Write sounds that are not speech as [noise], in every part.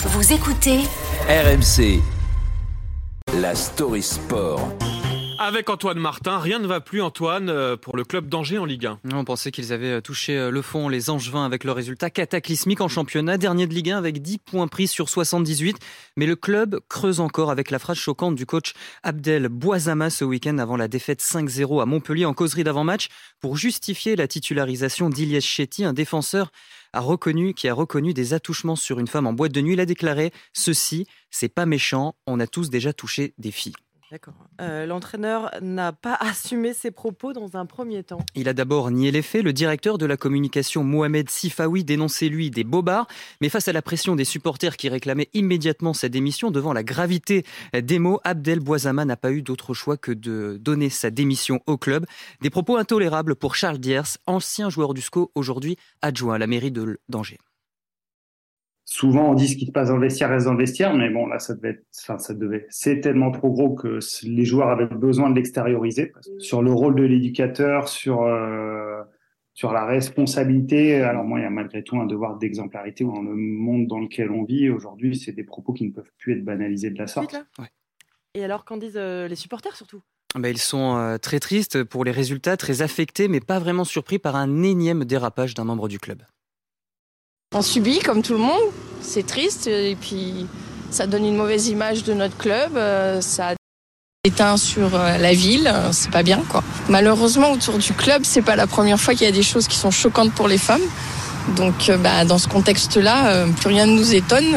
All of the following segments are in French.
Vous écoutez RMC, la story sport. Avec Antoine Martin, rien ne va plus Antoine euh, pour le club d'Angers en Ligue 1. On pensait qu'ils avaient euh, touché euh, le fond, les Angevins, avec leur résultat cataclysmique en championnat, dernier de Ligue 1 avec 10 points pris sur 78. Mais le club creuse encore avec la phrase choquante du coach Abdel Boisama ce week-end avant la défaite 5-0 à Montpellier en causerie d'avant-match pour justifier la titularisation d'Ilias Chetty, un défenseur a reconnu, qui a reconnu des attouchements sur une femme en boîte de nuit. Il a déclaré Ceci, c'est pas méchant, on a tous déjà touché des filles. D'accord. Euh, L'entraîneur n'a pas [laughs] assumé ses propos dans un premier temps. Il a d'abord nié les faits. Le directeur de la communication, Mohamed Sifawi, dénonçait lui des bobards. Mais face à la pression des supporters qui réclamaient immédiatement sa démission, devant la gravité des mots, Abdel Boisama n'a pas eu d'autre choix que de donner sa démission au club. Des propos intolérables pour Charles Diers, ancien joueur du SCO, aujourd'hui adjoint à la mairie d'Angers souvent on dit ce qui se passe dans le vestiaire reste dans le vestiaire, mais bon là ça devait être, enfin ça devait, c'est tellement trop gros que les joueurs avaient besoin de l'extérioriser sur le rôle de l'éducateur, sur euh, sur la responsabilité. Alors moi il y a malgré tout un devoir d'exemplarité dans le monde dans lequel on vit aujourd'hui, c'est des propos qui ne peuvent plus être banalisés de la sorte. Et alors qu'en disent euh, les supporters surtout? Bah, ils sont euh, très tristes pour les résultats, très affectés, mais pas vraiment surpris par un énième dérapage d'un membre du club. On subit comme tout le monde, c'est triste et puis ça donne une mauvaise image de notre club, euh, ça éteint sur euh, la ville, c'est pas bien quoi. Malheureusement autour du club, c'est pas la première fois qu'il y a des choses qui sont choquantes pour les femmes. Donc euh, bah, dans ce contexte-là, plus rien ne nous étonne.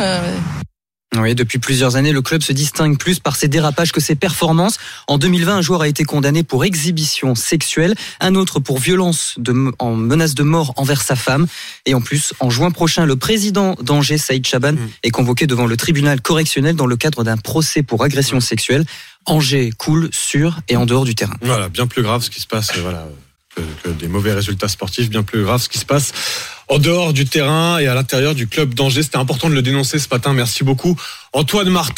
Oui, depuis plusieurs années, le club se distingue plus par ses dérapages que ses performances. En 2020, un joueur a été condamné pour exhibition sexuelle, un autre pour violence de, en menace de mort envers sa femme. Et en plus, en juin prochain, le président d'Angers, Saïd Chaban, mmh. est convoqué devant le tribunal correctionnel dans le cadre d'un procès pour agression sexuelle. Angers coule sur et en dehors du terrain. Voilà, bien plus grave ce qui se passe. Euh, voilà que, des mauvais résultats sportifs, bien plus grave ce qui se passe en dehors du terrain et à l'intérieur du club d'Angers. C'était important de le dénoncer ce matin. Merci beaucoup. Antoine Martin.